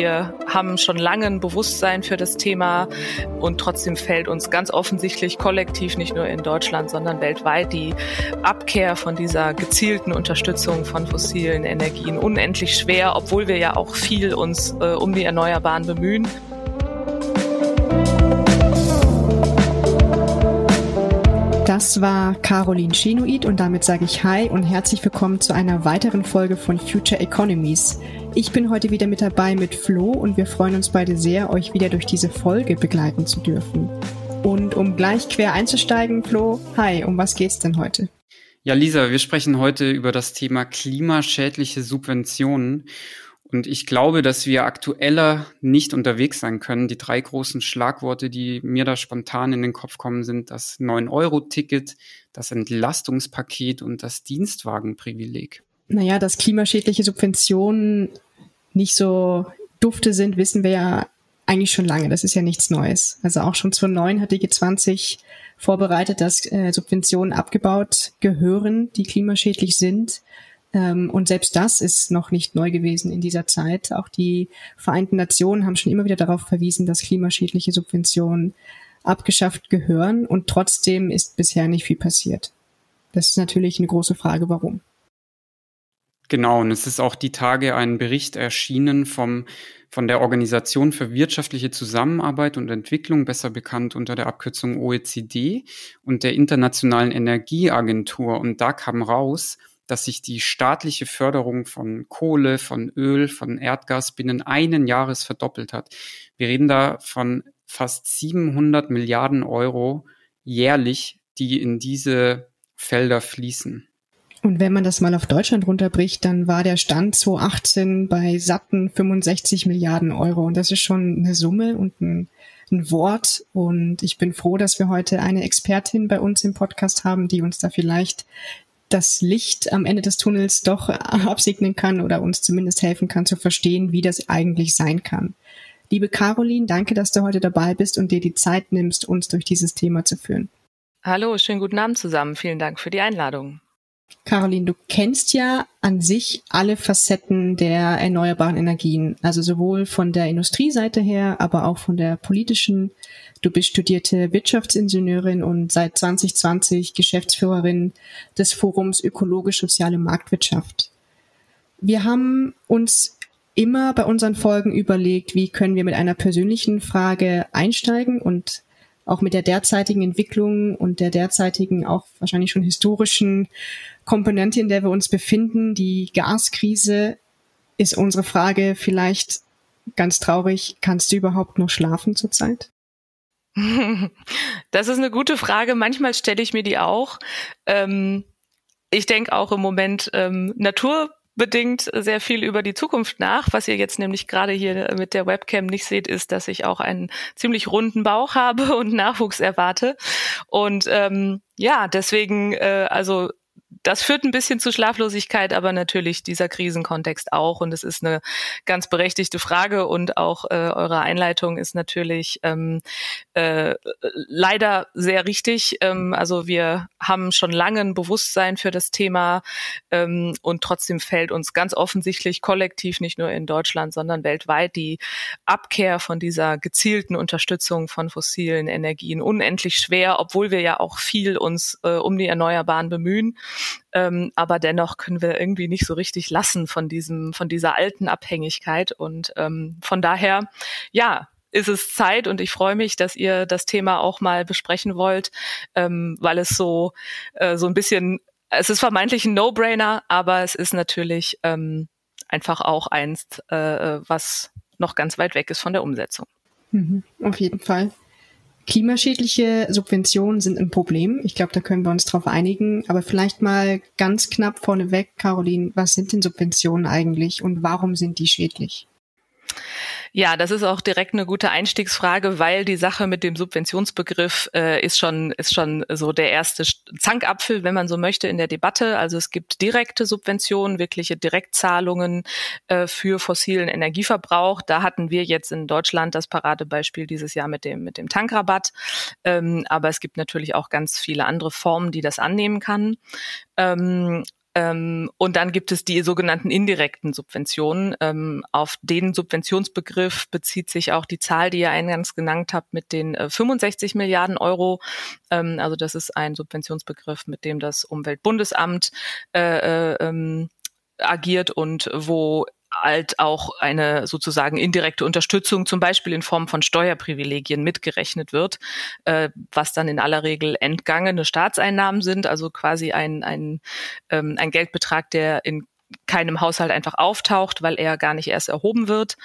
Wir haben schon lange ein Bewusstsein für das Thema und trotzdem fällt uns ganz offensichtlich kollektiv, nicht nur in Deutschland, sondern weltweit, die Abkehr von dieser gezielten Unterstützung von fossilen Energien unendlich schwer, obwohl wir ja auch viel uns äh, um die Erneuerbaren bemühen. Das war Caroline Chenoid und damit sage ich Hi und herzlich willkommen zu einer weiteren Folge von Future Economies. Ich bin heute wieder mit dabei mit Flo und wir freuen uns beide sehr, euch wieder durch diese Folge begleiten zu dürfen. Und um gleich quer einzusteigen, Flo, hi, um was geht's denn heute? Ja, Lisa, wir sprechen heute über das Thema klimaschädliche Subventionen. Und ich glaube, dass wir aktueller nicht unterwegs sein können. Die drei großen Schlagworte, die mir da spontan in den Kopf kommen, sind das 9-Euro-Ticket, das Entlastungspaket und das Dienstwagenprivileg. Naja, dass klimaschädliche Subventionen nicht so dufte sind, wissen wir ja eigentlich schon lange. Das ist ja nichts Neues. Also auch schon 2009 hat die G20 vorbereitet, dass äh, Subventionen abgebaut gehören, die klimaschädlich sind. Ähm, und selbst das ist noch nicht neu gewesen in dieser Zeit. Auch die Vereinten Nationen haben schon immer wieder darauf verwiesen, dass klimaschädliche Subventionen abgeschafft gehören. Und trotzdem ist bisher nicht viel passiert. Das ist natürlich eine große Frage, warum. Genau, und es ist auch die Tage ein Bericht erschienen vom, von der Organisation für wirtschaftliche Zusammenarbeit und Entwicklung, besser bekannt unter der Abkürzung OECD, und der Internationalen Energieagentur. Und da kam raus, dass sich die staatliche Förderung von Kohle, von Öl, von Erdgas binnen einen Jahres verdoppelt hat. Wir reden da von fast 700 Milliarden Euro jährlich, die in diese Felder fließen. Und wenn man das mal auf Deutschland runterbricht, dann war der Stand 2018 bei satten 65 Milliarden Euro. Und das ist schon eine Summe und ein, ein, Wort. Und ich bin froh, dass wir heute eine Expertin bei uns im Podcast haben, die uns da vielleicht das Licht am Ende des Tunnels doch absegnen kann oder uns zumindest helfen kann zu verstehen, wie das eigentlich sein kann. Liebe Caroline, danke, dass du heute dabei bist und dir die Zeit nimmst, uns durch dieses Thema zu führen. Hallo, schönen guten Abend zusammen. Vielen Dank für die Einladung. Caroline, du kennst ja an sich alle Facetten der erneuerbaren Energien, also sowohl von der Industrieseite her, aber auch von der politischen. Du bist studierte Wirtschaftsingenieurin und seit 2020 Geschäftsführerin des Forums Ökologisch-Soziale Marktwirtschaft. Wir haben uns immer bei unseren Folgen überlegt, wie können wir mit einer persönlichen Frage einsteigen und auch mit der derzeitigen Entwicklung und der derzeitigen auch wahrscheinlich schon historischen Komponente, in der wir uns befinden, die Gaskrise, ist unsere Frage vielleicht ganz traurig, kannst du überhaupt noch schlafen zurzeit? Das ist eine gute Frage. Manchmal stelle ich mir die auch. Ähm, ich denke auch im Moment ähm, Natur bedingt sehr viel über die Zukunft nach. Was ihr jetzt nämlich gerade hier mit der Webcam nicht seht, ist, dass ich auch einen ziemlich runden Bauch habe und Nachwuchs erwarte. Und ähm, ja, deswegen, äh, also das führt ein bisschen zu Schlaflosigkeit, aber natürlich dieser Krisenkontext auch. Und es ist eine ganz berechtigte Frage und auch äh, eure Einleitung ist natürlich ähm, äh, leider sehr richtig. Ähm, also wir haben schon lange ein Bewusstsein für das Thema ähm, und trotzdem fällt uns ganz offensichtlich kollektiv, nicht nur in Deutschland, sondern weltweit, die Abkehr von dieser gezielten Unterstützung von fossilen Energien unendlich schwer, obwohl wir ja auch viel uns äh, um die Erneuerbaren bemühen. Ähm, aber dennoch können wir irgendwie nicht so richtig lassen von diesem, von dieser alten Abhängigkeit. Und ähm, von daher, ja, ist es Zeit und ich freue mich, dass ihr das Thema auch mal besprechen wollt, ähm, weil es so, äh, so ein bisschen, es ist vermeintlich ein No-Brainer, aber es ist natürlich ähm, einfach auch eins, äh, was noch ganz weit weg ist von der Umsetzung. Mhm, auf jeden Fall. Klimaschädliche Subventionen sind ein Problem. Ich glaube, da können wir uns drauf einigen. Aber vielleicht mal ganz knapp vorneweg, Caroline, was sind denn Subventionen eigentlich und warum sind die schädlich? Ja, das ist auch direkt eine gute Einstiegsfrage, weil die Sache mit dem Subventionsbegriff äh, ist schon ist schon so der erste Zankapfel, wenn man so möchte, in der Debatte. Also es gibt direkte Subventionen, wirkliche Direktzahlungen äh, für fossilen Energieverbrauch. Da hatten wir jetzt in Deutschland das Paradebeispiel dieses Jahr mit dem mit dem Tankrabatt. Ähm, aber es gibt natürlich auch ganz viele andere Formen, die das annehmen kann. Ähm, ähm, und dann gibt es die sogenannten indirekten Subventionen. Ähm, auf den Subventionsbegriff bezieht sich auch die Zahl, die ihr eingangs genannt habt, mit den äh, 65 Milliarden Euro. Ähm, also das ist ein Subventionsbegriff, mit dem das Umweltbundesamt äh, äh, ähm, agiert und wo halt auch eine sozusagen indirekte Unterstützung, zum Beispiel in Form von Steuerprivilegien mitgerechnet wird, äh, was dann in aller Regel entgangene Staatseinnahmen sind, also quasi ein, ein, ähm, ein Geldbetrag, der in keinem Haushalt einfach auftaucht, weil er gar nicht erst erhoben wird.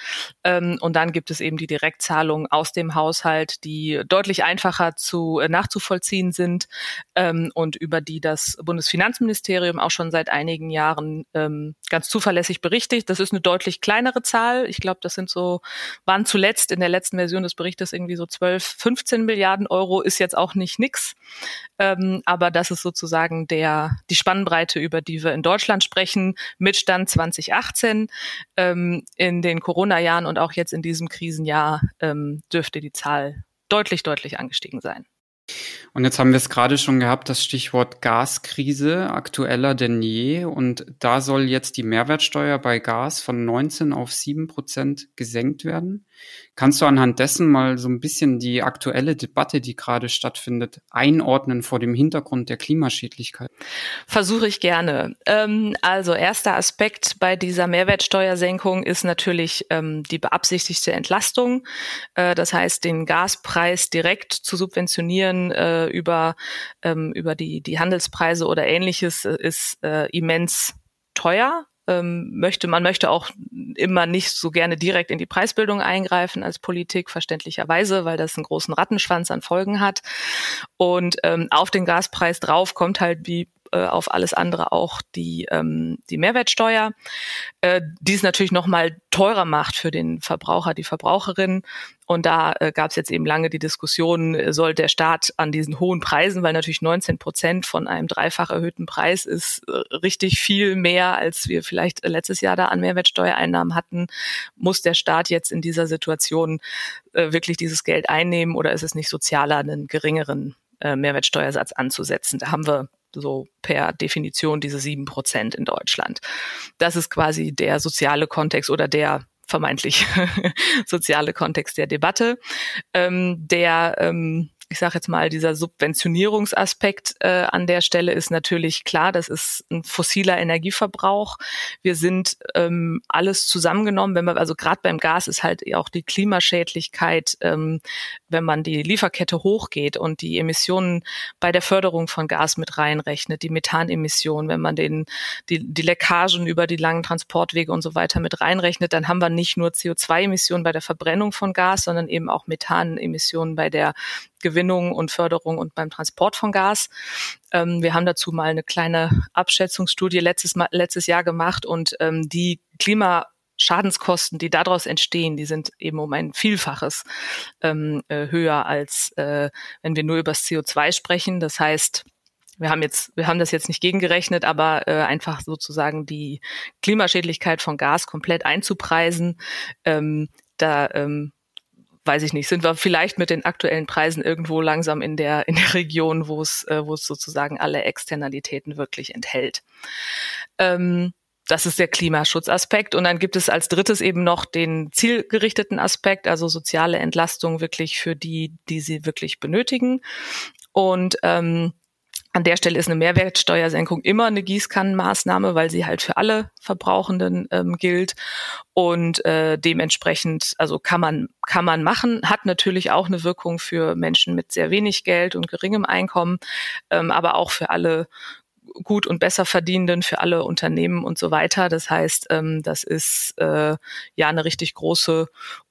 Ähm, und dann gibt es eben die Direktzahlungen aus dem Haushalt, die deutlich einfacher zu äh, nachzuvollziehen sind ähm, und über die das Bundesfinanzministerium auch schon seit einigen Jahren ähm, ganz zuverlässig berichtet. Das ist eine deutlich kleinere Zahl. Ich glaube, das sind so, waren zuletzt in der letzten Version des Berichtes irgendwie so 12, 15 Milliarden Euro, ist jetzt auch nicht nix. Ähm, aber das ist sozusagen der, die Spannbreite, über die wir in Deutschland sprechen, mit Stand 2018. Ähm, in den Corona-Jahren und auch jetzt in diesem Krisenjahr ähm, dürfte die Zahl deutlich, deutlich angestiegen sein. Und jetzt haben wir es gerade schon gehabt, das Stichwort Gaskrise, aktueller denn je. Und da soll jetzt die Mehrwertsteuer bei Gas von 19 auf 7 Prozent gesenkt werden. Kannst du anhand dessen mal so ein bisschen die aktuelle Debatte, die gerade stattfindet, einordnen vor dem Hintergrund der Klimaschädlichkeit? Versuche ich gerne. Ähm, also erster Aspekt bei dieser Mehrwertsteuersenkung ist natürlich ähm, die beabsichtigte Entlastung. Äh, das heißt, den Gaspreis direkt zu subventionieren äh, über, ähm, über die, die Handelspreise oder ähnliches äh, ist äh, immens teuer ähm, möchte, man möchte auch immer nicht so gerne direkt in die Preisbildung eingreifen als Politik, verständlicherweise, weil das einen großen Rattenschwanz an Folgen hat. Und ähm, auf den Gaspreis drauf kommt halt wie äh, auf alles andere auch die, ähm, die Mehrwertsteuer, äh, die es natürlich nochmal teurer macht für den Verbraucher, die Verbraucherin. Und da äh, gab es jetzt eben lange die Diskussion, äh, soll der Staat an diesen hohen Preisen, weil natürlich 19 Prozent von einem dreifach erhöhten Preis ist äh, richtig viel mehr, als wir vielleicht letztes Jahr da an Mehrwertsteuereinnahmen hatten, muss der Staat jetzt in dieser Situation äh, wirklich dieses Geld einnehmen oder ist es nicht sozialer, einen geringeren äh, Mehrwertsteuersatz anzusetzen? Da haben wir so per Definition diese sieben Prozent in Deutschland. Das ist quasi der soziale Kontext oder der vermeintlich soziale Kontext der Debatte. Ähm, der ähm, ich sage jetzt mal, dieser Subventionierungsaspekt äh, an der Stelle ist natürlich klar, das ist ein fossiler Energieverbrauch. Wir sind ähm, alles zusammengenommen, wenn man, also gerade beim Gas ist halt auch die Klimaschädlichkeit, ähm, wenn man die Lieferkette hochgeht und die Emissionen bei der Förderung von Gas mit reinrechnet, die Methanemissionen, wenn man den, die, die Leckagen über die langen Transportwege und so weiter mit reinrechnet, dann haben wir nicht nur CO2-Emissionen bei der Verbrennung von Gas, sondern eben auch Methanemissionen bei der Gewinnung und Förderung und beim Transport von Gas. Ähm, wir haben dazu mal eine kleine Abschätzungsstudie letztes, mal, letztes Jahr gemacht und ähm, die Klima Schadenskosten, die daraus entstehen, die sind eben um ein Vielfaches ähm, äh, höher als äh, wenn wir nur über das CO2 sprechen. Das heißt, wir haben jetzt, wir haben das jetzt nicht gegengerechnet, aber äh, einfach sozusagen die Klimaschädlichkeit von Gas komplett einzupreisen. Ähm, da ähm, weiß ich nicht, sind wir vielleicht mit den aktuellen Preisen irgendwo langsam in der, in der Region, wo es, äh, wo es sozusagen alle Externalitäten wirklich enthält. Ähm, das ist der Klimaschutzaspekt. Und dann gibt es als drittes eben noch den zielgerichteten Aspekt, also soziale Entlastung wirklich für die, die sie wirklich benötigen. Und ähm, an der Stelle ist eine Mehrwertsteuersenkung immer eine Gießkannenmaßnahme, weil sie halt für alle Verbrauchenden ähm, gilt. Und äh, dementsprechend, also kann man, kann man machen, hat natürlich auch eine Wirkung für Menschen mit sehr wenig Geld und geringem Einkommen, ähm, aber auch für alle gut und besser verdienenden, für alle Unternehmen und so weiter. Das heißt, ähm, das ist äh, ja eine richtig große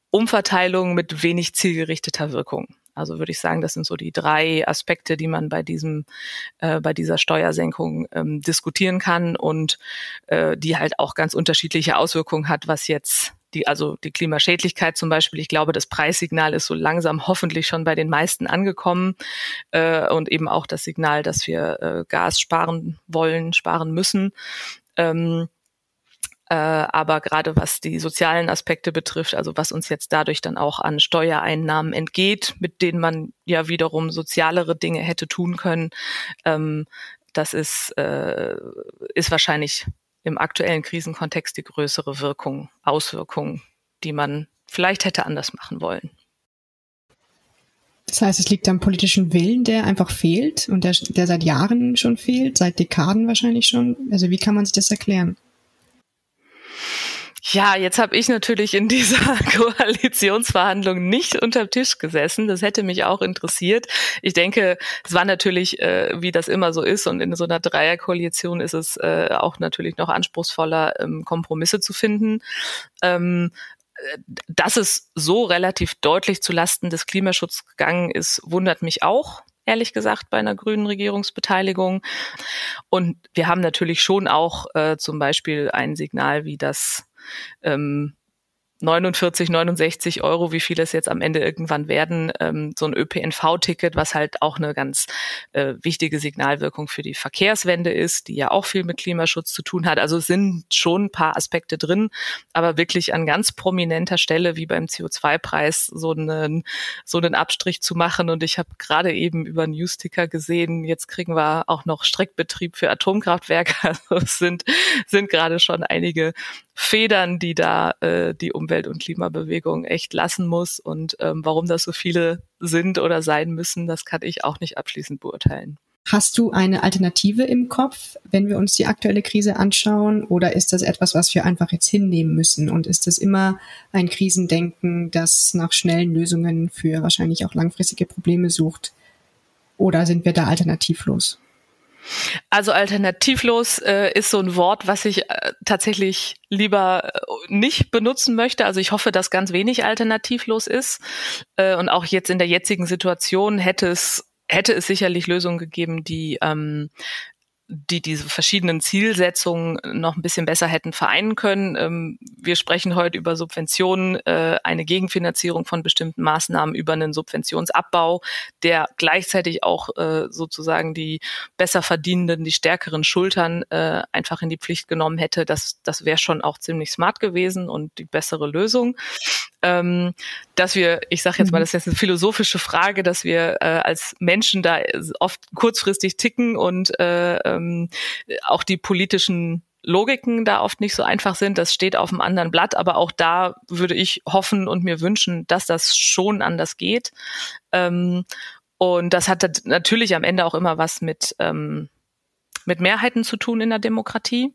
Umverteilung mit wenig zielgerichteter Wirkung. Also würde ich sagen, das sind so die drei Aspekte, die man bei diesem, äh, bei dieser Steuersenkung ähm, diskutieren kann und äh, die halt auch ganz unterschiedliche Auswirkungen hat, was jetzt die, also die Klimaschädlichkeit zum Beispiel. Ich glaube, das Preissignal ist so langsam hoffentlich schon bei den meisten angekommen äh, und eben auch das Signal, dass wir äh, Gas sparen wollen, sparen müssen. Ähm, äh, aber gerade was die sozialen Aspekte betrifft, also was uns jetzt dadurch dann auch an Steuereinnahmen entgeht, mit denen man ja wiederum sozialere Dinge hätte tun können, ähm, das ist, äh, ist wahrscheinlich im aktuellen Krisenkontext die größere Wirkung, Auswirkung, die man vielleicht hätte anders machen wollen. Das heißt, es liegt am politischen Willen, der einfach fehlt und der, der seit Jahren schon fehlt, seit Dekaden wahrscheinlich schon. Also wie kann man sich das erklären? Ja, jetzt habe ich natürlich in dieser Koalitionsverhandlung nicht unterm Tisch gesessen. Das hätte mich auch interessiert. Ich denke, es war natürlich, äh, wie das immer so ist, und in so einer Dreierkoalition ist es äh, auch natürlich noch anspruchsvoller, ähm, Kompromisse zu finden. Ähm, äh, dass es so relativ deutlich zu Lasten des Klimaschutzes gegangen ist, wundert mich auch ehrlich gesagt, bei einer grünen Regierungsbeteiligung. Und wir haben natürlich schon auch äh, zum Beispiel ein Signal wie das ähm, 49, 69 Euro, wie viel es jetzt am Ende irgendwann werden, ähm, so ein ÖPNV-Ticket, was halt auch eine ganz äh, wichtige Signalwirkung für die Verkehrswende ist, die ja auch viel mit Klimaschutz zu tun hat. Also es sind schon ein paar Aspekte drin, aber wirklich an ganz prominenter Stelle wie beim CO2-Preis so einen, so einen Abstrich zu machen. Und ich habe gerade eben über Newsticker gesehen, jetzt kriegen wir auch noch Streckbetrieb für Atomkraftwerke. Also es sind, sind gerade schon einige Federn, die da äh, die Umwelt- und Klimabewegung echt lassen muss. Und ähm, warum das so viele sind oder sein müssen, das kann ich auch nicht abschließend beurteilen. Hast du eine Alternative im Kopf, wenn wir uns die aktuelle Krise anschauen? Oder ist das etwas, was wir einfach jetzt hinnehmen müssen? Und ist das immer ein Krisendenken, das nach schnellen Lösungen für wahrscheinlich auch langfristige Probleme sucht? Oder sind wir da alternativlos? Also alternativlos äh, ist so ein Wort, was ich äh, tatsächlich lieber äh, nicht benutzen möchte. Also ich hoffe, dass ganz wenig alternativlos ist. Äh, und auch jetzt in der jetzigen Situation hätte es hätte es sicherlich Lösungen gegeben, die ähm, die diese verschiedenen Zielsetzungen noch ein bisschen besser hätten vereinen können. Ähm, wir sprechen heute über Subventionen, äh, eine Gegenfinanzierung von bestimmten Maßnahmen über einen Subventionsabbau, der gleichzeitig auch äh, sozusagen die besser verdienenden, die stärkeren Schultern äh, einfach in die Pflicht genommen hätte. Das, das wäre schon auch ziemlich smart gewesen und die bessere Lösung. Ähm, dass wir, ich sage jetzt mal, mhm. das ist jetzt eine philosophische Frage, dass wir als Menschen da oft kurzfristig ticken und äh, ähm, auch die politischen Logiken da oft nicht so einfach sind. Das steht auf einem anderen Blatt, aber auch da würde ich hoffen und mir wünschen, dass das schon anders geht. Ähm, und das hat natürlich am Ende auch immer was mit ähm, mit Mehrheiten zu tun in der Demokratie.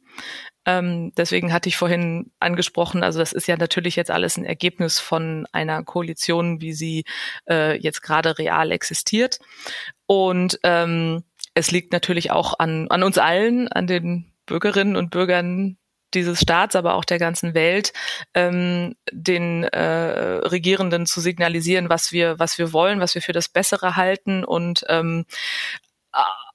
Ähm, deswegen hatte ich vorhin angesprochen, also das ist ja natürlich jetzt alles ein Ergebnis von einer Koalition, wie sie äh, jetzt gerade real existiert. Und ähm, es liegt natürlich auch an, an uns allen, an den Bürgerinnen und Bürgern dieses Staats, aber auch der ganzen Welt, ähm, den äh, Regierenden zu signalisieren, was wir, was wir wollen, was wir für das Bessere halten und ähm,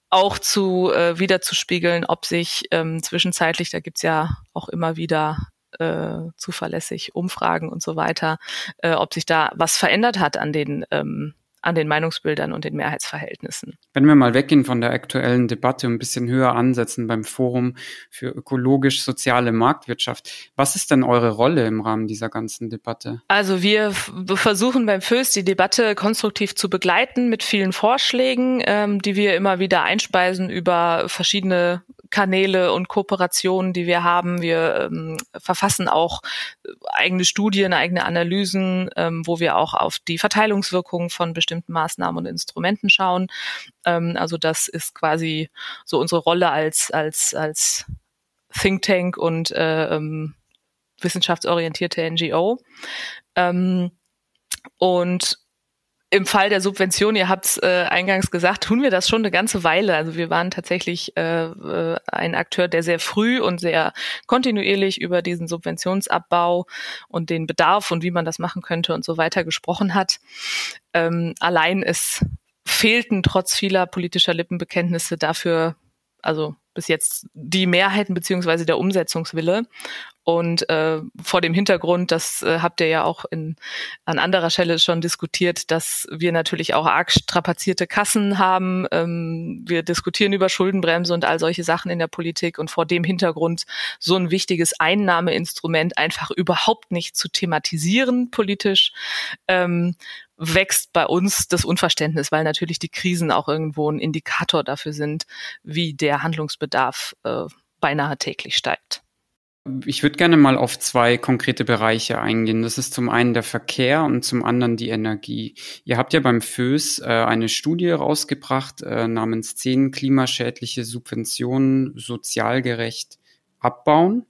auch zu äh, wiederzuspiegeln, ob sich ähm, zwischenzeitlich, da gibt's ja auch immer wieder äh, zuverlässig Umfragen und so weiter, äh, ob sich da was verändert hat an den ähm, an den Meinungsbildern und den Mehrheitsverhältnissen. Wenn wir mal weggehen von der aktuellen Debatte und ein bisschen höher ansetzen beim Forum für ökologisch-soziale Marktwirtschaft, was ist denn eure Rolle im Rahmen dieser ganzen Debatte? Also wir versuchen beim FÖS die Debatte konstruktiv zu begleiten mit vielen Vorschlägen, ähm, die wir immer wieder einspeisen über verschiedene Kanäle und Kooperationen, die wir haben. Wir ähm, verfassen auch eigene Studien, eigene Analysen, ähm, wo wir auch auf die Verteilungswirkungen von bestimmten Maßnahmen und Instrumenten schauen. Ähm, also das ist quasi so unsere Rolle als als als Think Tank und äh, ähm, wissenschaftsorientierte NGO. Ähm, und im Fall der Subvention, ihr habt es äh, eingangs gesagt, tun wir das schon eine ganze Weile. Also wir waren tatsächlich äh, äh, ein Akteur, der sehr früh und sehr kontinuierlich über diesen Subventionsabbau und den Bedarf und wie man das machen könnte und so weiter gesprochen hat. Ähm, allein es fehlten trotz vieler politischer Lippenbekenntnisse dafür also bis jetzt die Mehrheiten beziehungsweise der Umsetzungswille. Und äh, vor dem Hintergrund, das äh, habt ihr ja auch in, an anderer Stelle schon diskutiert, dass wir natürlich auch arg strapazierte Kassen haben. Ähm, wir diskutieren über Schuldenbremse und all solche Sachen in der Politik. Und vor dem Hintergrund so ein wichtiges Einnahmeinstrument einfach überhaupt nicht zu thematisieren politisch, ähm, wächst bei uns das Unverständnis, weil natürlich die Krisen auch irgendwo ein Indikator dafür sind, wie der Handlungsbedarf äh, beinahe täglich steigt. Ich würde gerne mal auf zwei konkrete Bereiche eingehen. Das ist zum einen der Verkehr und zum anderen die Energie. Ihr habt ja beim FÖS äh, eine Studie rausgebracht äh, namens zehn klimaschädliche Subventionen sozialgerecht abbauen.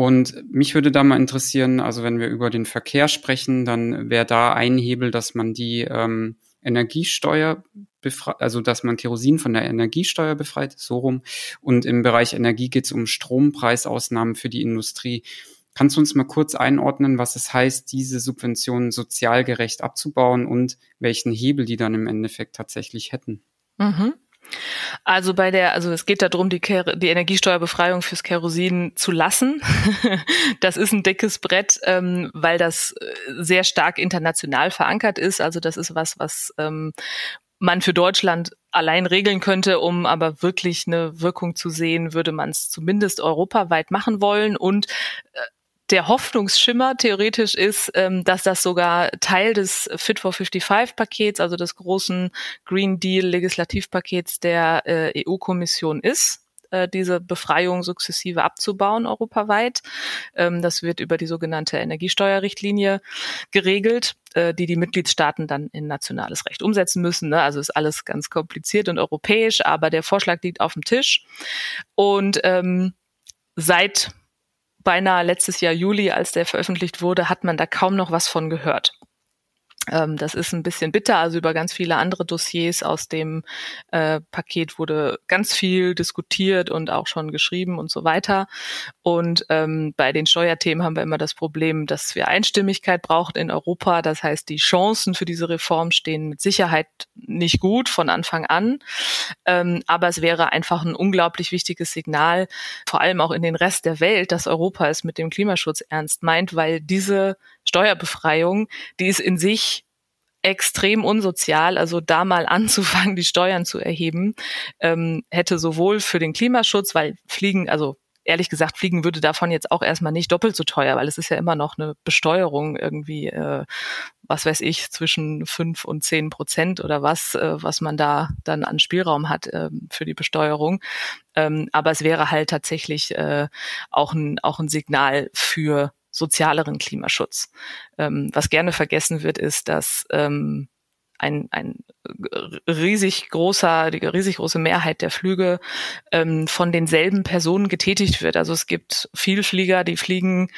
Und mich würde da mal interessieren, also wenn wir über den Verkehr sprechen, dann wäre da ein Hebel, dass man die ähm, Energiesteuer befreit, also dass man Kerosin von der Energiesteuer befreit, so rum. Und im Bereich Energie geht es um Strompreisausnahmen für die Industrie. Kannst du uns mal kurz einordnen, was es heißt, diese Subventionen sozial gerecht abzubauen und welchen Hebel die dann im Endeffekt tatsächlich hätten? Mhm. Also bei der, also es geht darum, die, die Energiesteuerbefreiung fürs Kerosin zu lassen. das ist ein dickes Brett, ähm, weil das äh, sehr stark international verankert ist. Also das ist was, was ähm, man für Deutschland allein regeln könnte, um aber wirklich eine Wirkung zu sehen, würde man es zumindest europaweit machen wollen. Und äh, der Hoffnungsschimmer theoretisch ist, ähm, dass das sogar Teil des Fit for 55 Pakets, also des großen Green Deal Legislativpakets der äh, EU-Kommission ist äh, diese Befreiung sukzessive abzubauen europaweit. Ähm, das wird über die sogenannte Energiesteuerrichtlinie geregelt, äh, die die Mitgliedstaaten dann in nationales Recht umsetzen müssen. Ne? Also ist alles ganz kompliziert und europäisch, aber der Vorschlag liegt auf dem Tisch. Und ähm, seit beinahe letztes Jahr Juli, als der veröffentlicht wurde, hat man da kaum noch was von gehört. Ähm, das ist ein bisschen bitter. Also über ganz viele andere Dossiers aus dem äh, Paket wurde ganz viel diskutiert und auch schon geschrieben und so weiter. Und ähm, bei den Steuerthemen haben wir immer das Problem, dass wir Einstimmigkeit brauchen in Europa. Das heißt, die Chancen für diese Reform stehen mit Sicherheit nicht gut von Anfang an. Ähm, aber es wäre einfach ein unglaublich wichtiges Signal, vor allem auch in den Rest der Welt, dass Europa es mit dem Klimaschutz ernst meint, weil diese Steuerbefreiung, die ist in sich extrem unsozial. Also da mal anzufangen, die Steuern zu erheben, ähm, hätte sowohl für den Klimaschutz, weil Fliegen, also ehrlich gesagt, Fliegen würde davon jetzt auch erstmal nicht doppelt so teuer, weil es ist ja immer noch eine Besteuerung irgendwie, äh, was weiß ich, zwischen fünf und zehn Prozent oder was, äh, was man da dann an Spielraum hat äh, für die Besteuerung. Ähm, aber es wäre halt tatsächlich äh, auch ein, auch ein Signal für sozialeren Klimaschutz. Ähm, was gerne vergessen wird, ist, dass ähm, ein, ein riesig großer, die riesig große Mehrheit der Flüge ähm, von denselben Personen getätigt wird. Also es gibt Vielflieger, die fliegen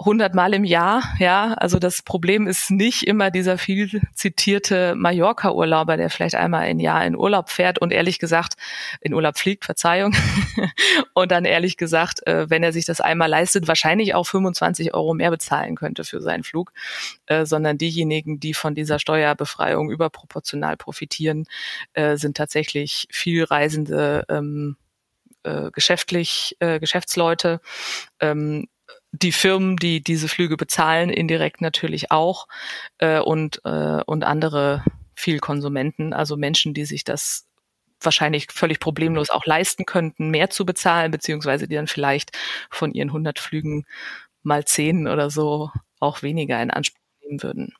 100 Mal im Jahr, ja. Also das Problem ist nicht immer dieser viel zitierte Mallorca-Urlauber, der vielleicht einmal im Jahr in Urlaub fährt und ehrlich gesagt in Urlaub fliegt, Verzeihung. und dann ehrlich gesagt, äh, wenn er sich das einmal leistet, wahrscheinlich auch 25 Euro mehr bezahlen könnte für seinen Flug, äh, sondern diejenigen, die von dieser Steuerbefreiung überproportional profitieren, äh, sind tatsächlich viel Reisende, ähm, geschäftlich, Geschäftsleute, ähm, die Firmen, die diese Flüge bezahlen, indirekt natürlich auch äh, und, äh, und andere viel Konsumenten, also Menschen, die sich das wahrscheinlich völlig problemlos auch leisten könnten, mehr zu bezahlen, beziehungsweise die dann vielleicht von ihren 100 Flügen mal 10 oder so auch weniger in Anspruch nehmen würden.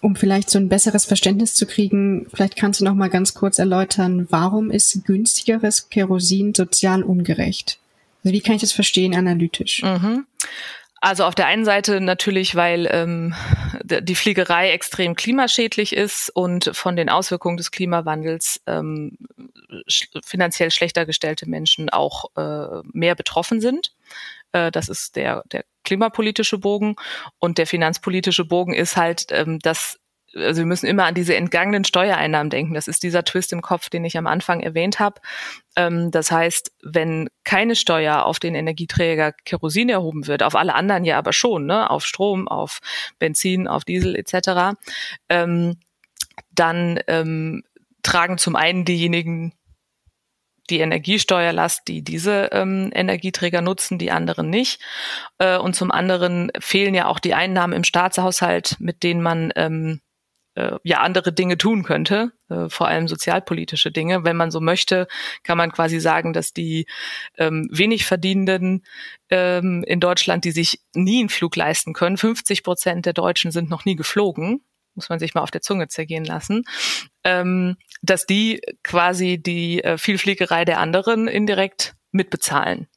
Um vielleicht so ein besseres Verständnis zu kriegen, vielleicht kannst du noch mal ganz kurz erläutern, warum ist günstigeres Kerosin sozial ungerecht? Also wie kann ich das verstehen analytisch? Mhm. Also auf der einen Seite natürlich, weil ähm, die Fliegerei extrem klimaschädlich ist und von den Auswirkungen des Klimawandels ähm, sch finanziell schlechter gestellte Menschen auch äh, mehr betroffen sind. Äh, das ist der, der klimapolitische Bogen. Und der finanzpolitische Bogen ist halt, ähm, dass also wir müssen immer an diese entgangenen Steuereinnahmen denken. Das ist dieser Twist im Kopf, den ich am Anfang erwähnt habe. Ähm, das heißt, wenn keine Steuer auf den Energieträger Kerosin erhoben wird, auf alle anderen ja aber schon, ne? auf Strom, auf Benzin, auf Diesel etc., ähm, dann ähm, tragen zum einen diejenigen die Energiesteuerlast, die diese ähm, Energieträger nutzen, die anderen nicht. Äh, und zum anderen fehlen ja auch die Einnahmen im Staatshaushalt, mit denen man ähm, äh, ja andere Dinge tun könnte, äh, vor allem sozialpolitische Dinge. Wenn man so möchte, kann man quasi sagen, dass die ähm, wenig Verdienenden ähm, in Deutschland, die sich nie einen Flug leisten können, 50 Prozent der Deutschen sind noch nie geflogen, muss man sich mal auf der Zunge zergehen lassen, ähm, dass die quasi die äh, Vielfliegerei der anderen indirekt mitbezahlen.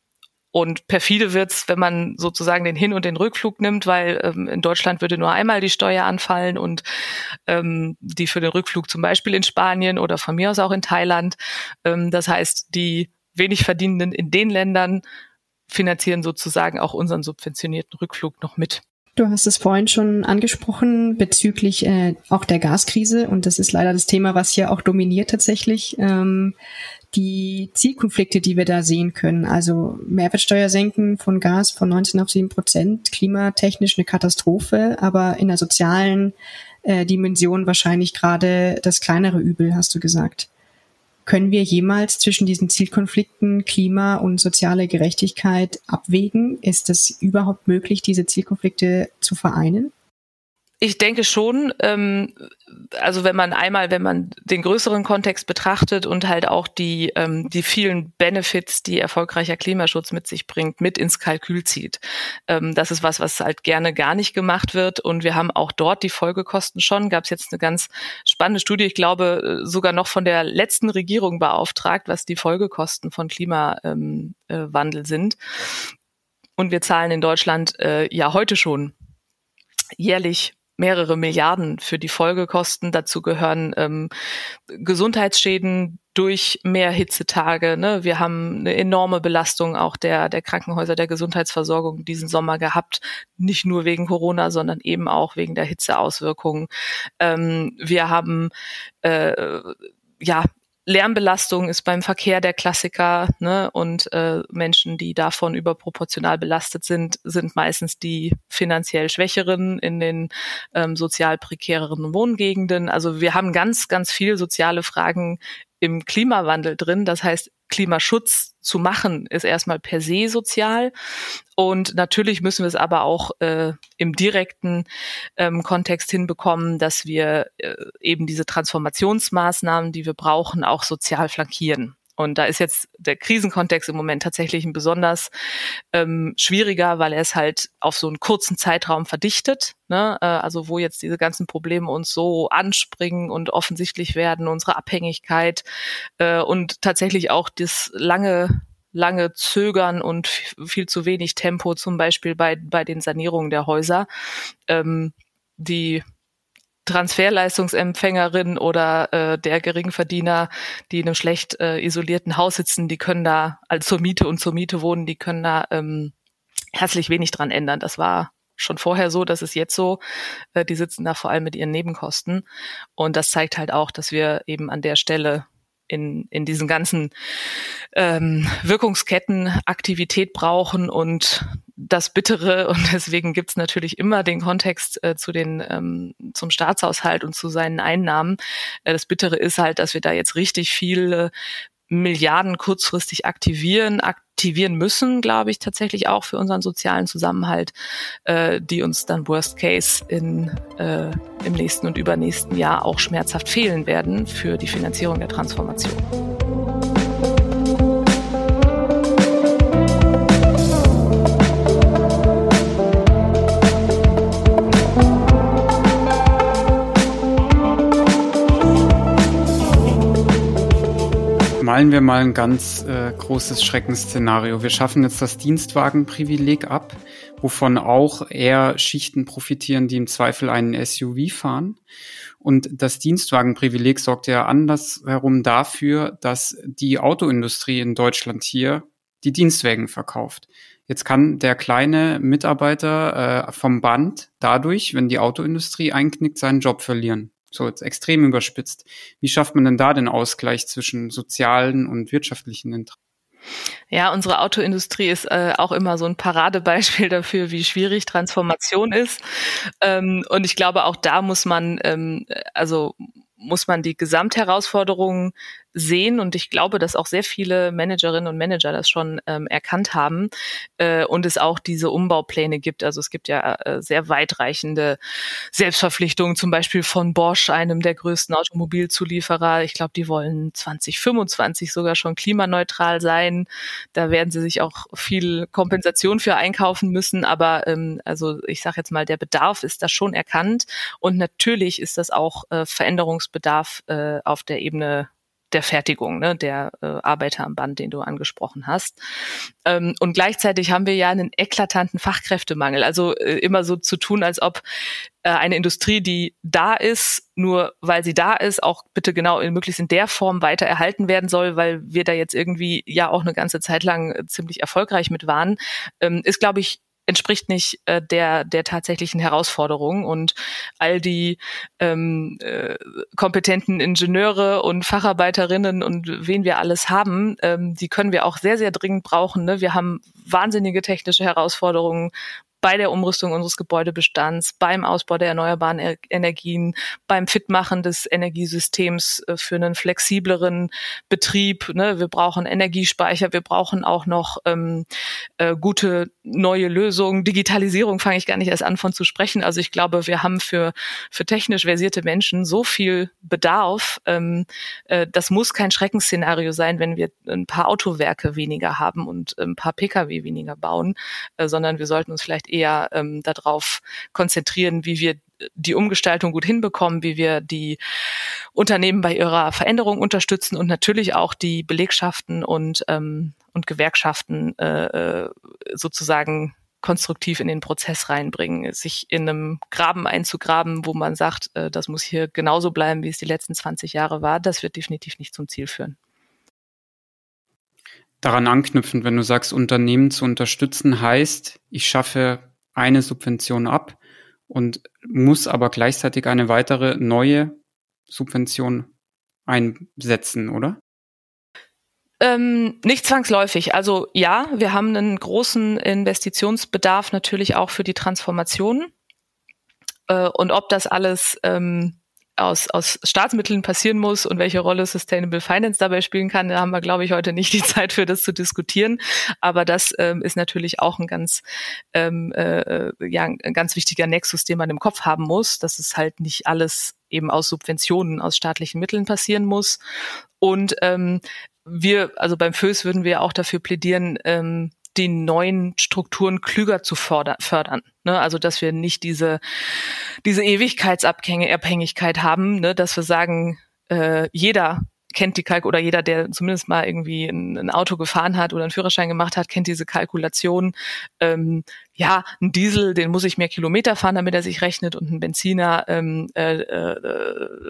Und perfide wird's, wenn man sozusagen den Hin- und den Rückflug nimmt, weil ähm, in Deutschland würde nur einmal die Steuer anfallen und ähm, die für den Rückflug zum Beispiel in Spanien oder von mir aus auch in Thailand. Ähm, das heißt, die wenig Verdienenden in den Ländern finanzieren sozusagen auch unseren subventionierten Rückflug noch mit. Du hast es vorhin schon angesprochen bezüglich äh, auch der Gaskrise und das ist leider das Thema, was hier auch dominiert tatsächlich. Ähm, die Zielkonflikte, die wir da sehen können. Also Mehrwertsteuer senken von Gas von 19 auf 7 Prozent, klimatechnisch eine Katastrophe, aber in der sozialen äh, Dimension wahrscheinlich gerade das kleinere Übel, hast du gesagt. Können wir jemals zwischen diesen Zielkonflikten Klima und soziale Gerechtigkeit abwägen? Ist es überhaupt möglich, diese Zielkonflikte zu vereinen? Ich denke schon, ähm, also wenn man einmal, wenn man den größeren Kontext betrachtet und halt auch die, ähm, die vielen Benefits, die erfolgreicher Klimaschutz mit sich bringt, mit ins Kalkül zieht. Ähm, das ist was, was halt gerne gar nicht gemacht wird. Und wir haben auch dort die Folgekosten schon. Gab es jetzt eine ganz spannende Studie, ich glaube sogar noch von der letzten Regierung beauftragt, was die Folgekosten von Klimawandel ähm, äh, sind. Und wir zahlen in Deutschland äh, ja heute schon jährlich mehrere Milliarden für die Folgekosten. Dazu gehören ähm, Gesundheitsschäden durch mehr Hitzetage. Ne? Wir haben eine enorme Belastung auch der, der Krankenhäuser, der Gesundheitsversorgung diesen Sommer gehabt. Nicht nur wegen Corona, sondern eben auch wegen der Hitzeauswirkungen. Ähm, wir haben äh, ja Lärmbelastung ist beim Verkehr der Klassiker, ne? Und äh, Menschen, die davon überproportional belastet sind, sind meistens die finanziell Schwächeren in den ähm, sozial prekäreren Wohngegenden. Also wir haben ganz, ganz viel soziale Fragen im Klimawandel drin. Das heißt, Klimaschutz zu machen, ist erstmal per se sozial. Und natürlich müssen wir es aber auch äh, im direkten ähm, Kontext hinbekommen, dass wir äh, eben diese Transformationsmaßnahmen, die wir brauchen, auch sozial flankieren. Und da ist jetzt der Krisenkontext im Moment tatsächlich ein besonders ähm, schwieriger, weil er es halt auf so einen kurzen Zeitraum verdichtet. Ne? Äh, also wo jetzt diese ganzen Probleme uns so anspringen und offensichtlich werden, unsere Abhängigkeit äh, und tatsächlich auch das lange lange Zögern und viel zu wenig Tempo, zum Beispiel bei, bei den Sanierungen der Häuser, ähm, die Transferleistungsempfängerin oder äh, der Geringverdiener, die in einem schlecht äh, isolierten Haus sitzen, die können da also zur Miete und zur Miete wohnen, die können da ähm, herzlich wenig dran ändern. Das war schon vorher so, das ist jetzt so. Äh, die sitzen da vor allem mit ihren Nebenkosten. Und das zeigt halt auch, dass wir eben an der Stelle in, in diesen ganzen ähm, Wirkungsketten Aktivität brauchen und das Bittere und deswegen gibt's natürlich immer den Kontext äh, zu den ähm, zum Staatshaushalt und zu seinen Einnahmen. Äh, das Bittere ist halt, dass wir da jetzt richtig viele Milliarden kurzfristig aktivieren, aktivieren müssen, glaube ich, tatsächlich auch für unseren sozialen Zusammenhalt, äh, die uns dann Worst Case in, äh, im nächsten und übernächsten Jahr auch schmerzhaft fehlen werden für die Finanzierung der Transformation. Malen wir mal ein ganz äh, großes Schreckensszenario. Wir schaffen jetzt das Dienstwagenprivileg ab, wovon auch eher Schichten profitieren, die im Zweifel einen SUV fahren. Und das Dienstwagenprivileg sorgt ja andersherum dafür, dass die Autoindustrie in Deutschland hier die Dienstwagen verkauft. Jetzt kann der kleine Mitarbeiter äh, vom Band dadurch, wenn die Autoindustrie einknickt, seinen Job verlieren. So jetzt extrem überspitzt. Wie schafft man denn da den Ausgleich zwischen sozialen und wirtschaftlichen Interessen? Ja, unsere Autoindustrie ist äh, auch immer so ein Paradebeispiel dafür, wie schwierig Transformation ist. Ähm, und ich glaube, auch da muss man, ähm, also muss man die Gesamtherausforderungen sehen und ich glaube, dass auch sehr viele Managerinnen und Manager das schon ähm, erkannt haben äh, und es auch diese Umbaupläne gibt. Also es gibt ja äh, sehr weitreichende Selbstverpflichtungen, zum Beispiel von Bosch, einem der größten Automobilzulieferer. Ich glaube, die wollen 2025 sogar schon klimaneutral sein. Da werden sie sich auch viel Kompensation für einkaufen müssen. Aber ähm, also ich sage jetzt mal, der Bedarf ist da schon erkannt und natürlich ist das auch äh, Veränderungsbedarf äh, auf der Ebene der Fertigung, ne, der äh, Arbeiter am Band, den du angesprochen hast. Ähm, und gleichzeitig haben wir ja einen eklatanten Fachkräftemangel. Also äh, immer so zu tun, als ob äh, eine Industrie, die da ist, nur weil sie da ist, auch bitte genau in, möglichst in der Form weiter erhalten werden soll, weil wir da jetzt irgendwie ja auch eine ganze Zeit lang äh, ziemlich erfolgreich mit waren, ähm, ist, glaube ich, entspricht nicht äh, der der tatsächlichen Herausforderung und all die ähm, äh, kompetenten Ingenieure und Facharbeiterinnen und wen wir alles haben, ähm, die können wir auch sehr sehr dringend brauchen. Ne? Wir haben wahnsinnige technische Herausforderungen bei der Umrüstung unseres Gebäudebestands, beim Ausbau der erneuerbaren er Energien, beim Fitmachen des Energiesystems äh, für einen flexibleren Betrieb. Ne? Wir brauchen Energiespeicher, wir brauchen auch noch ähm, äh, gute neue Lösungen. Digitalisierung fange ich gar nicht erst an von zu sprechen. Also ich glaube, wir haben für, für technisch versierte Menschen so viel Bedarf. Ähm, äh, das muss kein Schreckensszenario sein, wenn wir ein paar Autowerke weniger haben und ein paar Pkw weniger bauen, äh, sondern wir sollten uns vielleicht eher ähm, darauf konzentrieren, wie wir die Umgestaltung gut hinbekommen, wie wir die Unternehmen bei ihrer Veränderung unterstützen und natürlich auch die Belegschaften und, ähm, und Gewerkschaften äh, äh sozusagen konstruktiv in den Prozess reinbringen, sich in einem Graben einzugraben, wo man sagt, äh, das muss hier genauso bleiben, wie es die letzten 20 Jahre war, das wird definitiv nicht zum Ziel führen daran anknüpfend, wenn du sagst, Unternehmen zu unterstützen, heißt, ich schaffe eine Subvention ab und muss aber gleichzeitig eine weitere neue Subvention einsetzen, oder? Ähm, nicht zwangsläufig. Also ja, wir haben einen großen Investitionsbedarf natürlich auch für die Transformation. Äh, und ob das alles ähm, aus, aus Staatsmitteln passieren muss und welche Rolle Sustainable Finance dabei spielen kann, da haben wir, glaube ich, heute nicht die Zeit für das zu diskutieren. Aber das ähm, ist natürlich auch ein ganz, ähm, äh, ja, ein ganz wichtiger Nexus, den man im Kopf haben muss, dass es halt nicht alles eben aus Subventionen, aus staatlichen Mitteln passieren muss. Und ähm, wir, also beim FÖS würden wir auch dafür plädieren, ähm, die neuen Strukturen klüger zu fördern. Ne? Also dass wir nicht diese, diese Ewigkeitsabhängigkeit haben, ne? dass wir sagen, äh, jeder kennt die Kalk oder jeder, der zumindest mal irgendwie ein, ein, Auto gefahren hat oder einen Führerschein gemacht hat, kennt diese Kalkulation. Ähm, ja, ein Diesel, den muss ich mehr Kilometer fahren, damit er sich rechnet und ein Benziner ähm, äh, äh,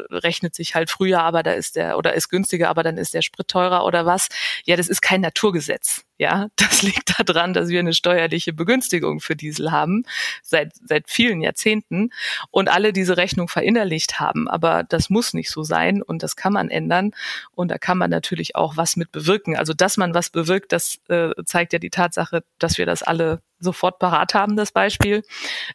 rechnet sich halt früher, aber da ist der oder ist günstiger, aber dann ist der Sprit teurer oder was. Ja, das ist kein Naturgesetz. Ja, das liegt daran, dass wir eine steuerliche Begünstigung für Diesel haben seit seit vielen Jahrzehnten und alle diese Rechnung verinnerlicht haben. Aber das muss nicht so sein und das kann man ändern und da kann man natürlich auch was mit bewirken. Also dass man was bewirkt, das äh, zeigt ja die Tatsache, dass wir das alle sofort parat haben, das Beispiel.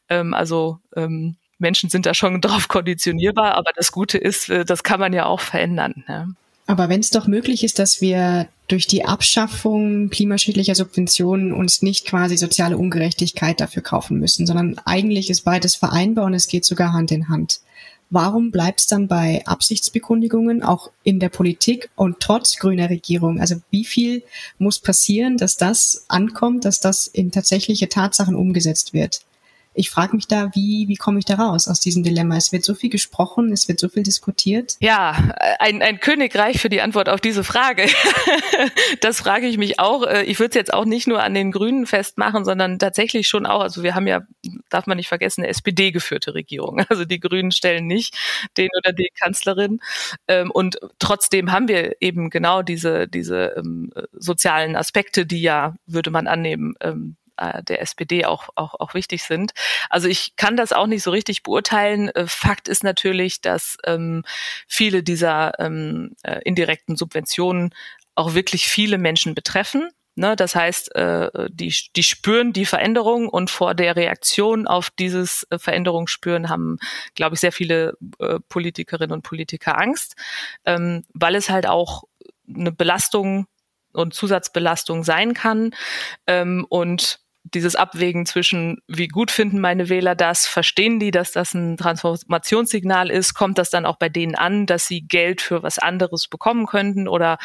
Ähm, also ähm, Menschen sind da schon drauf konditionierbar, aber das Gute ist, äh, das kann man ja auch verändern. Ja. Aber wenn es doch möglich ist, dass wir durch die Abschaffung klimaschädlicher Subventionen uns nicht quasi soziale Ungerechtigkeit dafür kaufen müssen, sondern eigentlich ist beides vereinbar und es geht sogar Hand in Hand. Warum bleibt es dann bei Absichtsbekundigungen auch in der Politik und trotz grüner Regierung? Also wie viel muss passieren, dass das ankommt, dass das in tatsächliche Tatsachen umgesetzt wird? Ich frage mich da, wie, wie komme ich da raus aus diesem Dilemma? Es wird so viel gesprochen, es wird so viel diskutiert. Ja, ein, ein Königreich für die Antwort auf diese Frage. das frage ich mich auch. Äh, ich würde es jetzt auch nicht nur an den Grünen festmachen, sondern tatsächlich schon auch, also wir haben ja, darf man nicht vergessen, eine SPD-geführte Regierung. Also die Grünen stellen nicht den oder die Kanzlerin. Ähm, und trotzdem haben wir eben genau diese, diese ähm, sozialen Aspekte, die ja, würde man annehmen, ähm, äh, der SPD auch, auch, auch wichtig sind. Also ich kann das auch nicht so richtig beurteilen. Äh, Fakt ist natürlich, dass ähm, viele dieser ähm, äh, indirekten Subventionen auch wirklich viele Menschen betreffen. Ne, das heißt, äh, die, die spüren die Veränderung und vor der Reaktion auf dieses äh, Veränderung spüren haben, glaube ich, sehr viele äh, Politikerinnen und Politiker Angst, ähm, weil es halt auch eine Belastung und Zusatzbelastung sein kann. Ähm, und dieses Abwägen zwischen, wie gut finden meine Wähler das, verstehen die, dass das ein Transformationssignal ist, kommt das dann auch bei denen an, dass sie Geld für was anderes bekommen könnten? Oder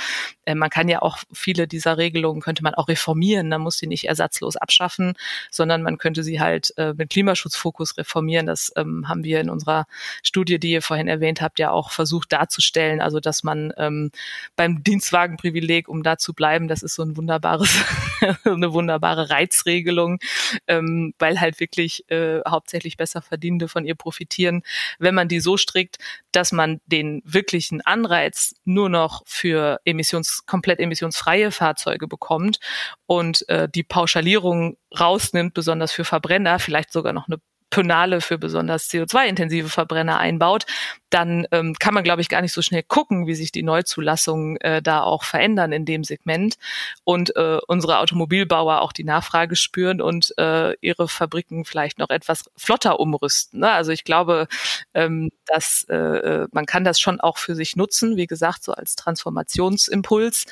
äh, man kann ja auch viele dieser Regelungen könnte man auch reformieren, man muss sie nicht ersatzlos abschaffen, sondern man könnte sie halt äh, mit Klimaschutzfokus reformieren. Das ähm, haben wir in unserer Studie, die ihr vorhin erwähnt habt, ja auch versucht darzustellen, also dass man ähm, beim Dienstwagenprivileg, um da zu bleiben, das ist so ein wunderbares, eine wunderbare Reizregel Regelung, ähm, weil halt wirklich äh, hauptsächlich besser Verdienende von ihr profitieren. Wenn man die so strickt, dass man den wirklichen Anreiz nur noch für emissions komplett emissionsfreie Fahrzeuge bekommt und äh, die Pauschalierung rausnimmt, besonders für Verbrenner, vielleicht sogar noch eine Penale für besonders CO2-intensive Verbrenner einbaut, dann ähm, kann man, glaube ich, gar nicht so schnell gucken, wie sich die Neuzulassungen äh, da auch verändern in dem Segment und äh, unsere Automobilbauer auch die Nachfrage spüren und äh, ihre Fabriken vielleicht noch etwas flotter umrüsten. Ne? Also ich glaube, ähm, dass äh, äh man kann das schon auch für sich nutzen, wie gesagt, so als Transformationsimpuls.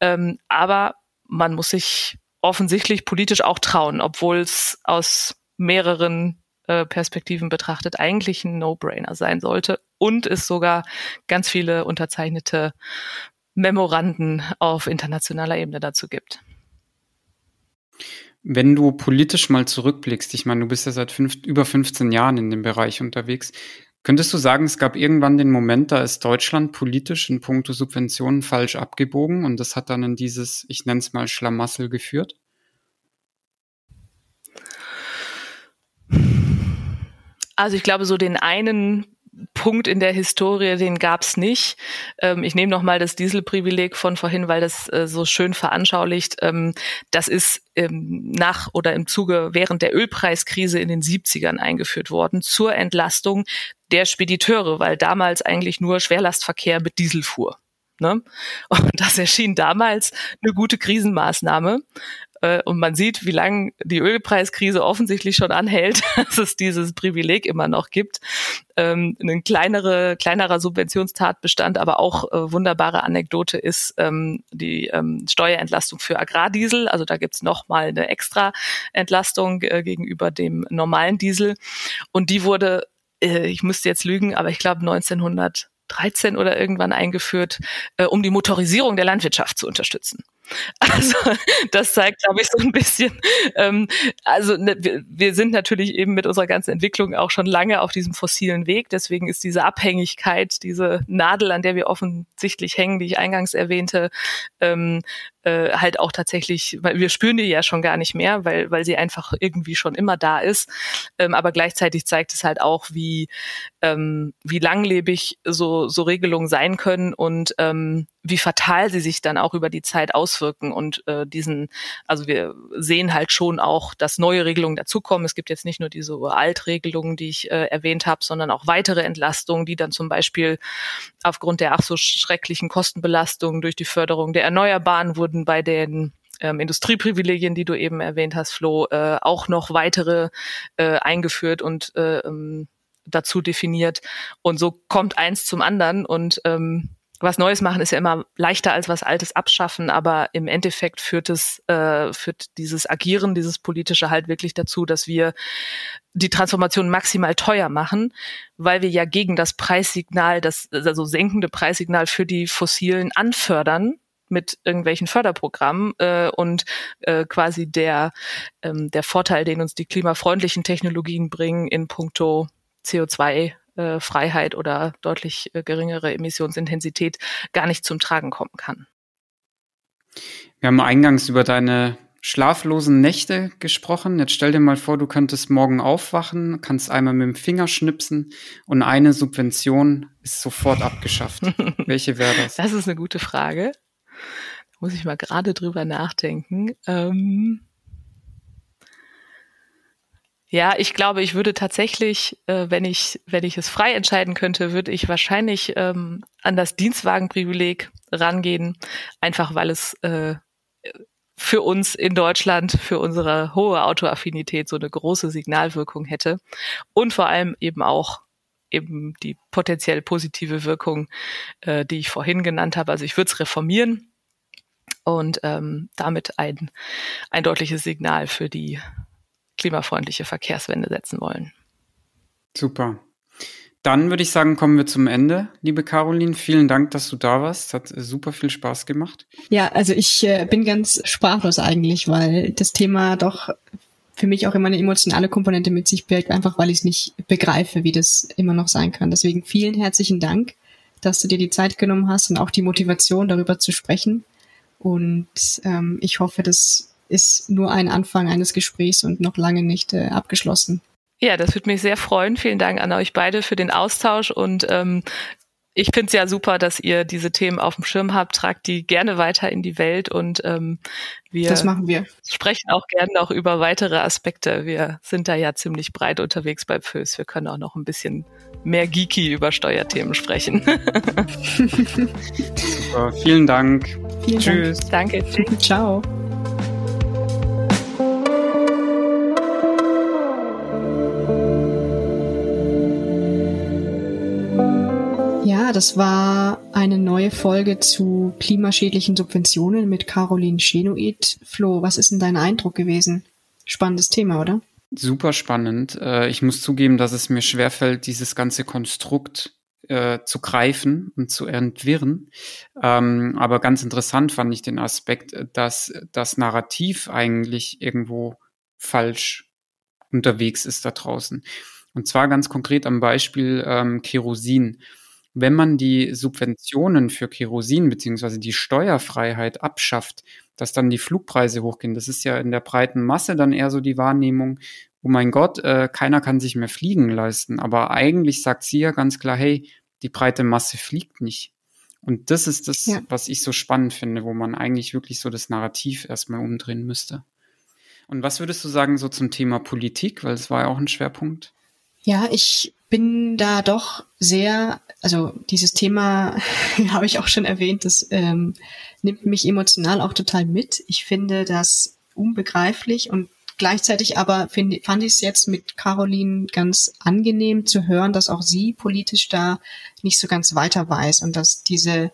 Ähm, aber man muss sich offensichtlich politisch auch trauen, obwohl es aus mehreren äh, Perspektiven betrachtet eigentlich ein No-Brainer sein sollte und es sogar ganz viele unterzeichnete Memoranden auf internationaler Ebene dazu gibt. Wenn du politisch mal zurückblickst, ich meine, du bist ja seit fünf, über 15 Jahren in dem Bereich unterwegs, könntest du sagen, es gab irgendwann den Moment, da ist Deutschland politisch in puncto Subventionen falsch abgebogen und das hat dann in dieses, ich nenne es mal Schlamassel geführt? Also ich glaube, so den einen Punkt in der Historie, den gab's nicht. Ähm, ich nehme nochmal das Dieselprivileg von vorhin, weil das äh, so schön veranschaulicht. Ähm, das ist ähm, nach oder im Zuge während der Ölpreiskrise in den 70ern eingeführt worden zur Entlastung der Spediteure, weil damals eigentlich nur Schwerlastverkehr mit Diesel fuhr. Ne? Und das erschien damals eine gute Krisenmaßnahme. Äh, und man sieht, wie lange die Ölpreiskrise offensichtlich schon anhält, dass es dieses Privileg immer noch gibt. Ähm, ein kleinere, kleinerer Subventionstatbestand, aber auch äh, wunderbare Anekdote ist ähm, die ähm, Steuerentlastung für Agrardiesel. Also da gibt's noch mal eine extra Entlastung äh, gegenüber dem normalen Diesel. Und die wurde, äh, ich müsste jetzt lügen, aber ich glaube 1913 oder irgendwann eingeführt, äh, um die Motorisierung der Landwirtschaft zu unterstützen. Also das zeigt, glaube ich, so ein bisschen. Ähm, also ne, wir, sind natürlich eben mit unserer ganzen Entwicklung auch schon lange auf diesem fossilen Weg. Deswegen ist diese Abhängigkeit, diese Nadel, an der wir offensichtlich hängen, die ich eingangs erwähnte, ähm, äh, halt auch tatsächlich, weil wir spüren die ja schon gar nicht mehr, weil, weil sie einfach irgendwie schon immer da ist. Ähm, aber gleichzeitig zeigt es halt auch, wie, ähm, wie langlebig so, so Regelungen sein können und ähm, wie fatal sie sich dann auch über die Zeit auswirken. Und äh, diesen, also wir sehen halt schon auch, dass neue Regelungen dazukommen. Es gibt jetzt nicht nur diese Altregelungen, die ich äh, erwähnt habe, sondern auch weitere Entlastungen, die dann zum Beispiel aufgrund der ach so schrecklichen Kostenbelastungen durch die Förderung der Erneuerbaren wurden wurden bei den ähm, Industrieprivilegien, die du eben erwähnt hast, Flo, äh, auch noch weitere äh, eingeführt und äh, ähm, dazu definiert. Und so kommt eins zum anderen und ähm, was Neues machen ist ja immer leichter als was Altes abschaffen, aber im Endeffekt führt es, äh, führt dieses Agieren, dieses politische halt wirklich dazu, dass wir die Transformation maximal teuer machen, weil wir ja gegen das Preissignal, das also senkende Preissignal für die Fossilen anfördern mit irgendwelchen Förderprogrammen äh, und äh, quasi der, ähm, der Vorteil, den uns die klimafreundlichen Technologien bringen in puncto CO2 äh, Freiheit oder deutlich äh, geringere Emissionsintensität gar nicht zum Tragen kommen kann. Wir haben eingangs über deine schlaflosen Nächte gesprochen. Jetzt stell dir mal vor, du könntest morgen aufwachen, kannst einmal mit dem Finger schnipsen und eine Subvention ist sofort abgeschafft. Welche wäre das? Das ist eine gute Frage muss ich mal gerade drüber nachdenken. Ähm ja, ich glaube, ich würde tatsächlich, äh, wenn ich, wenn ich es frei entscheiden könnte, würde ich wahrscheinlich ähm, an das Dienstwagenprivileg rangehen, einfach weil es äh, für uns in Deutschland, für unsere hohe Autoaffinität so eine große Signalwirkung hätte und vor allem eben auch eben die potenziell positive Wirkung, äh, die ich vorhin genannt habe. Also ich würde es reformieren und ähm, damit ein, ein deutliches Signal für die klimafreundliche Verkehrswende setzen wollen. Super. Dann würde ich sagen, kommen wir zum Ende, liebe Caroline. Vielen Dank, dass du da warst. Hat super viel Spaß gemacht. Ja, also ich äh, bin ganz sprachlos eigentlich, weil das Thema doch für mich auch immer eine emotionale Komponente mit sich birgt, einfach weil ich es nicht begreife, wie das immer noch sein kann. Deswegen vielen herzlichen Dank, dass du dir die Zeit genommen hast und auch die Motivation, darüber zu sprechen. Und ähm, ich hoffe, das ist nur ein Anfang eines Gesprächs und noch lange nicht äh, abgeschlossen. Ja, das würde mich sehr freuen. Vielen Dank an euch beide für den Austausch und ähm, ich finde es ja super, dass ihr diese Themen auf dem Schirm habt. Tragt die gerne weiter in die Welt und ähm, wir, das machen wir. sprechen auch gerne noch über weitere Aspekte. Wir sind da ja ziemlich breit unterwegs bei FÖS. Wir können auch noch ein bisschen mehr geeky über Steuerthemen sprechen. super, vielen Dank. Vielen Tschüss. Dank. Danke. Tschüss. Ciao. Ja, das war eine neue Folge zu klimaschädlichen Subventionen mit Caroline Schenoid. Flo, was ist denn dein Eindruck gewesen? Spannendes Thema, oder? Super spannend. Äh, ich muss zugeben, dass es mir schwerfällt, dieses ganze Konstrukt äh, zu greifen und zu entwirren. Ähm, aber ganz interessant fand ich den Aspekt, dass das Narrativ eigentlich irgendwo falsch unterwegs ist da draußen. Und zwar ganz konkret am Beispiel ähm, Kerosin wenn man die Subventionen für Kerosin beziehungsweise die Steuerfreiheit abschafft, dass dann die Flugpreise hochgehen. Das ist ja in der breiten Masse dann eher so die Wahrnehmung, oh mein Gott, äh, keiner kann sich mehr fliegen leisten. Aber eigentlich sagt sie ja ganz klar, hey, die breite Masse fliegt nicht. Und das ist das, ja. was ich so spannend finde, wo man eigentlich wirklich so das Narrativ erstmal umdrehen müsste. Und was würdest du sagen so zum Thema Politik, weil es war ja auch ein Schwerpunkt? Ja, ich bin da doch sehr, also dieses Thema habe ich auch schon erwähnt, das ähm, nimmt mich emotional auch total mit. Ich finde das unbegreiflich und gleichzeitig aber find, fand ich es jetzt mit Caroline ganz angenehm zu hören, dass auch sie politisch da nicht so ganz weiter weiß und dass diese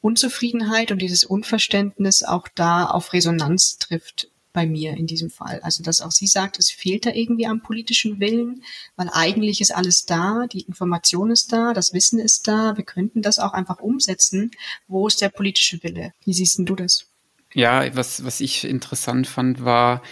Unzufriedenheit und dieses Unverständnis auch da auf Resonanz trifft bei mir in diesem Fall. Also dass auch sie sagt, es fehlt da irgendwie am politischen Willen, weil eigentlich ist alles da, die Information ist da, das Wissen ist da, wir könnten das auch einfach umsetzen. Wo ist der politische Wille? Wie siehst denn du das? Ja, was, was ich interessant fand, war,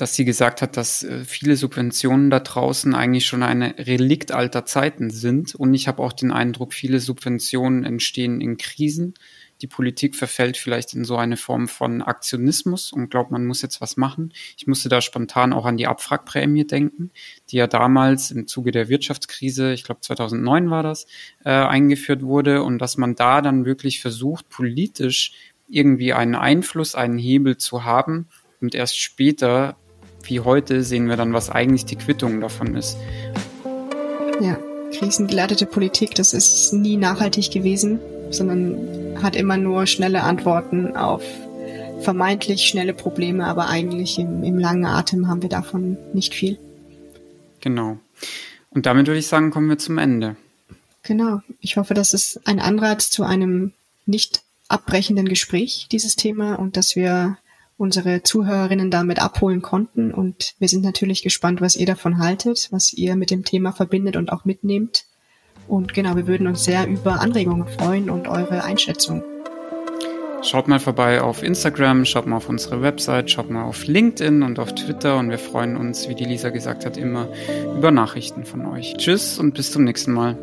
dass sie gesagt hat, dass äh, viele Subventionen da draußen eigentlich schon eine Relikt alter Zeiten sind. Und ich habe auch den Eindruck, viele Subventionen entstehen in Krisen die Politik verfällt vielleicht in so eine Form von Aktionismus und glaubt, man muss jetzt was machen. Ich musste da spontan auch an die Abwrackprämie denken, die ja damals im Zuge der Wirtschaftskrise, ich glaube 2009 war das, äh, eingeführt wurde und dass man da dann wirklich versucht, politisch irgendwie einen Einfluss, einen Hebel zu haben und erst später, wie heute, sehen wir dann, was eigentlich die Quittung davon ist. Ja, krisengeleitete Politik, das ist nie nachhaltig gewesen, sondern hat immer nur schnelle Antworten auf vermeintlich schnelle Probleme, aber eigentlich im, im langen Atem haben wir davon nicht viel. Genau. Und damit würde ich sagen, kommen wir zum Ende. Genau. Ich hoffe, das ist ein Anreiz zu einem nicht abbrechenden Gespräch, dieses Thema, und dass wir unsere Zuhörerinnen damit abholen konnten. Und wir sind natürlich gespannt, was ihr davon haltet, was ihr mit dem Thema verbindet und auch mitnehmt. Und genau, wir würden uns sehr über Anregungen freuen und eure Einschätzung. Schaut mal vorbei auf Instagram, schaut mal auf unsere Website, schaut mal auf LinkedIn und auf Twitter und wir freuen uns, wie die Lisa gesagt hat, immer über Nachrichten von euch. Tschüss und bis zum nächsten Mal.